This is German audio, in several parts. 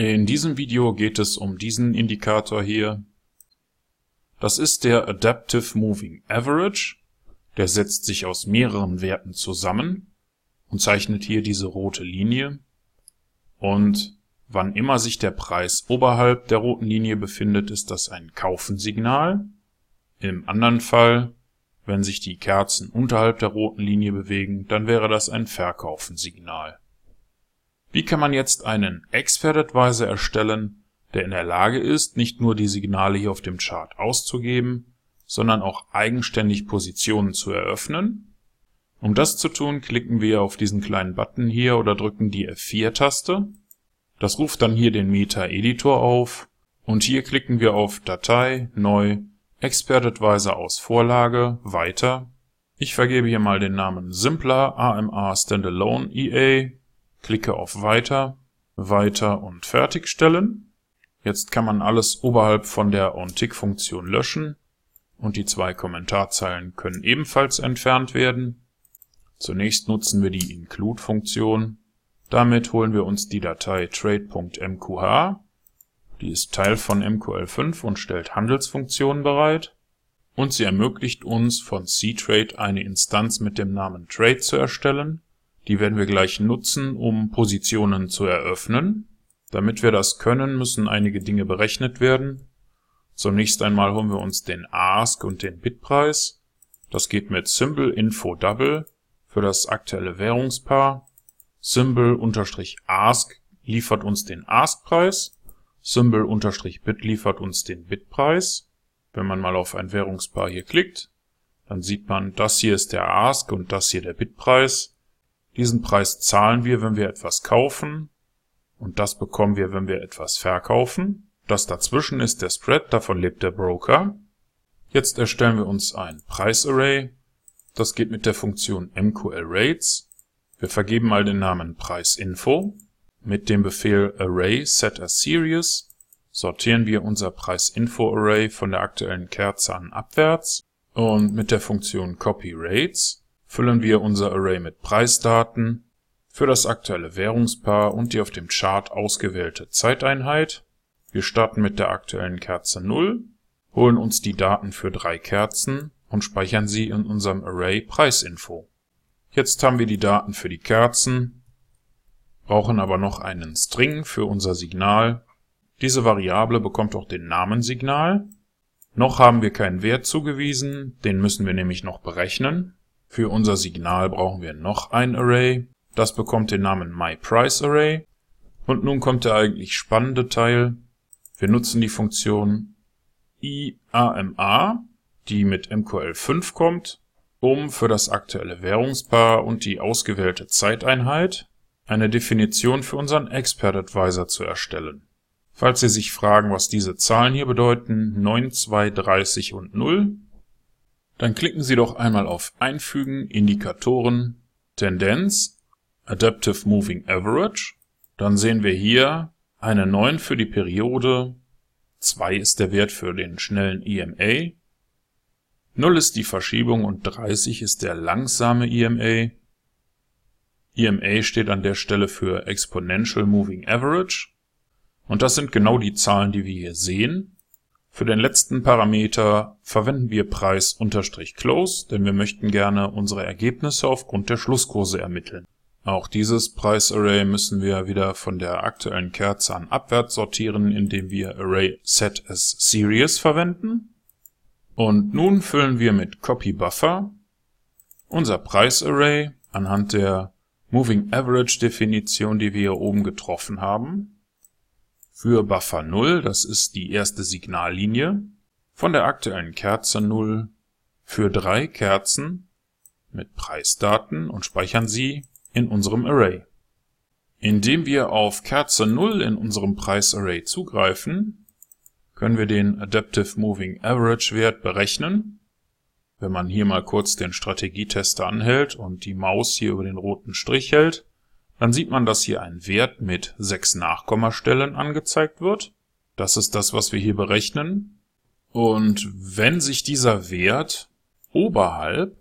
In diesem Video geht es um diesen Indikator hier. Das ist der Adaptive Moving Average. Der setzt sich aus mehreren Werten zusammen und zeichnet hier diese rote Linie. Und wann immer sich der Preis oberhalb der roten Linie befindet, ist das ein Kaufensignal. Im anderen Fall, wenn sich die Kerzen unterhalb der roten Linie bewegen, dann wäre das ein Verkaufensignal. Wie kann man jetzt einen Expert Advisor erstellen, der in der Lage ist, nicht nur die Signale hier auf dem Chart auszugeben, sondern auch eigenständig Positionen zu eröffnen? Um das zu tun, klicken wir auf diesen kleinen Button hier oder drücken die F4-Taste. Das ruft dann hier den Meta-Editor auf und hier klicken wir auf Datei, Neu, Expert Advisor aus Vorlage, Weiter. Ich vergebe hier mal den Namen Simpler AMA Standalone EA Klicke auf Weiter, Weiter und Fertigstellen. Jetzt kann man alles oberhalb von der OnTick-Funktion löschen und die zwei Kommentarzeilen können ebenfalls entfernt werden. Zunächst nutzen wir die Include-Funktion. Damit holen wir uns die Datei trade.mqh. Die ist Teil von MQL5 und stellt Handelsfunktionen bereit. Und sie ermöglicht uns von ctrade eine Instanz mit dem Namen Trade zu erstellen die werden wir gleich nutzen, um Positionen zu eröffnen. Damit wir das können, müssen einige Dinge berechnet werden. Zunächst einmal holen wir uns den Ask und den Bitpreis. Das geht mit Symbol Info Double für das aktuelle Währungspaar. Symbol unterstrich Ask liefert uns den Ask-Preis. Symbol unterstrich Bit liefert uns den Bitpreis. Wenn man mal auf ein Währungspaar hier klickt, dann sieht man, das hier ist der Ask und das hier der Bitpreis. Diesen Preis zahlen wir, wenn wir etwas kaufen und das bekommen wir, wenn wir etwas verkaufen. Das dazwischen ist der Spread, davon lebt der Broker. Jetzt erstellen wir uns ein Preisarray. Das geht mit der Funktion MQLRates. Wir vergeben mal den Namen Preisinfo. Mit dem Befehl Array set as series sortieren wir unser Preisinfo-Array von der aktuellen Kerze an abwärts und mit der Funktion copyRates füllen wir unser Array mit Preisdaten für das aktuelle Währungspaar und die auf dem Chart ausgewählte Zeiteinheit. Wir starten mit der aktuellen Kerze 0, holen uns die Daten für drei Kerzen und speichern sie in unserem Array Preisinfo. Jetzt haben wir die Daten für die Kerzen, brauchen aber noch einen String für unser Signal. Diese Variable bekommt auch den Namen Signal. Noch haben wir keinen Wert zugewiesen, den müssen wir nämlich noch berechnen. Für unser Signal brauchen wir noch ein Array. Das bekommt den Namen MyPriceArray. Und nun kommt der eigentlich spannende Teil. Wir nutzen die Funktion IAMA, die mit MQL5 kommt, um für das aktuelle Währungspaar und die ausgewählte Zeiteinheit eine Definition für unseren Expert Advisor zu erstellen. Falls Sie sich fragen, was diese Zahlen hier bedeuten, 9, 2, 30 und 0, dann klicken Sie doch einmal auf Einfügen, Indikatoren, Tendenz, Adaptive Moving Average. Dann sehen wir hier eine 9 für die Periode, 2 ist der Wert für den schnellen EMA, 0 ist die Verschiebung und 30 ist der langsame EMA. EMA steht an der Stelle für Exponential Moving Average. Und das sind genau die Zahlen, die wir hier sehen. Für den letzten Parameter verwenden wir Preis-Close, denn wir möchten gerne unsere Ergebnisse aufgrund der Schlusskurse ermitteln. Auch dieses Preisarray müssen wir wieder von der aktuellen Kerze an abwärts sortieren, indem wir Array Set as Series verwenden. Und nun füllen wir mit Copy Buffer unser Preisarray anhand der Moving Average Definition, die wir hier oben getroffen haben für Buffer 0, das ist die erste Signallinie, von der aktuellen Kerze 0 für drei Kerzen mit Preisdaten und speichern sie in unserem Array. Indem wir auf Kerze 0 in unserem Preisarray zugreifen, können wir den Adaptive Moving Average Wert berechnen. Wenn man hier mal kurz den Strategietester anhält und die Maus hier über den roten Strich hält, dann sieht man, dass hier ein Wert mit sechs Nachkommastellen angezeigt wird. Das ist das, was wir hier berechnen. Und wenn sich dieser Wert oberhalb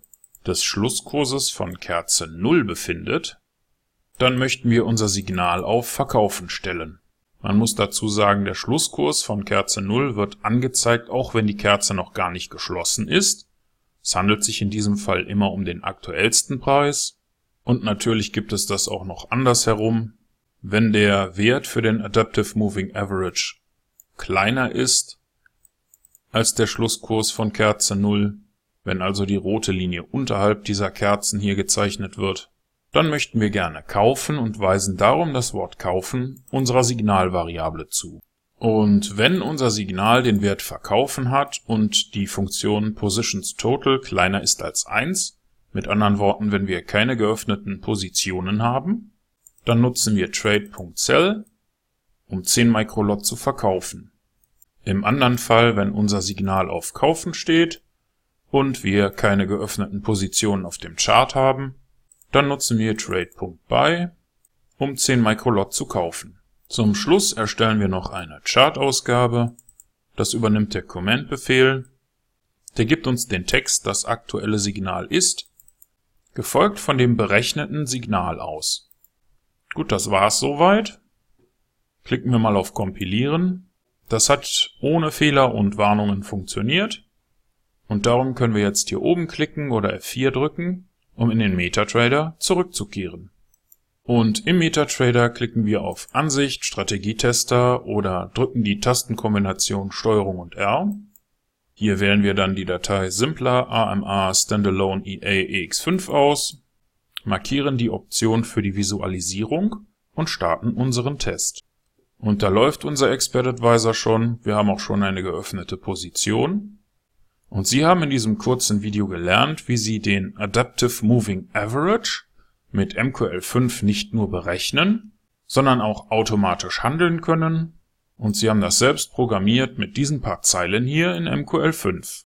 des Schlusskurses von Kerze 0 befindet, dann möchten wir unser Signal auf Verkaufen stellen. Man muss dazu sagen, der Schlusskurs von Kerze 0 wird angezeigt, auch wenn die Kerze noch gar nicht geschlossen ist. Es handelt sich in diesem Fall immer um den aktuellsten Preis. Und natürlich gibt es das auch noch andersherum. Wenn der Wert für den Adaptive Moving Average kleiner ist als der Schlusskurs von Kerze 0, wenn also die rote Linie unterhalb dieser Kerzen hier gezeichnet wird, dann möchten wir gerne kaufen und weisen darum das Wort kaufen unserer Signalvariable zu. Und wenn unser Signal den Wert verkaufen hat und die Funktion PositionsTotal kleiner ist als 1, mit anderen Worten, wenn wir keine geöffneten Positionen haben, dann nutzen wir trade.sell, um 10 Microlot zu verkaufen. Im anderen Fall, wenn unser Signal auf Kaufen steht und wir keine geöffneten Positionen auf dem Chart haben, dann nutzen wir trade.buy, um 10 Microlot zu kaufen. Zum Schluss erstellen wir noch eine Chartausgabe. Das übernimmt der Command-Befehl. Der gibt uns den Text, das aktuelle Signal ist, gefolgt von dem berechneten Signal aus. Gut, das war's soweit. Klicken wir mal auf Kompilieren. Das hat ohne Fehler und Warnungen funktioniert. Und darum können wir jetzt hier oben klicken oder F4 drücken, um in den MetaTrader zurückzukehren. Und im MetaTrader klicken wir auf Ansicht, Strategietester oder drücken die Tastenkombination STRG und R. Hier wählen wir dann die Datei Simpler AMA Standalone EA EX5 aus, markieren die Option für die Visualisierung und starten unseren Test. Und da läuft unser Expert Advisor schon, wir haben auch schon eine geöffnete Position. Und Sie haben in diesem kurzen Video gelernt, wie Sie den Adaptive Moving Average mit MQL5 nicht nur berechnen, sondern auch automatisch handeln können. Und Sie haben das selbst programmiert mit diesen paar Zeilen hier in MQL5.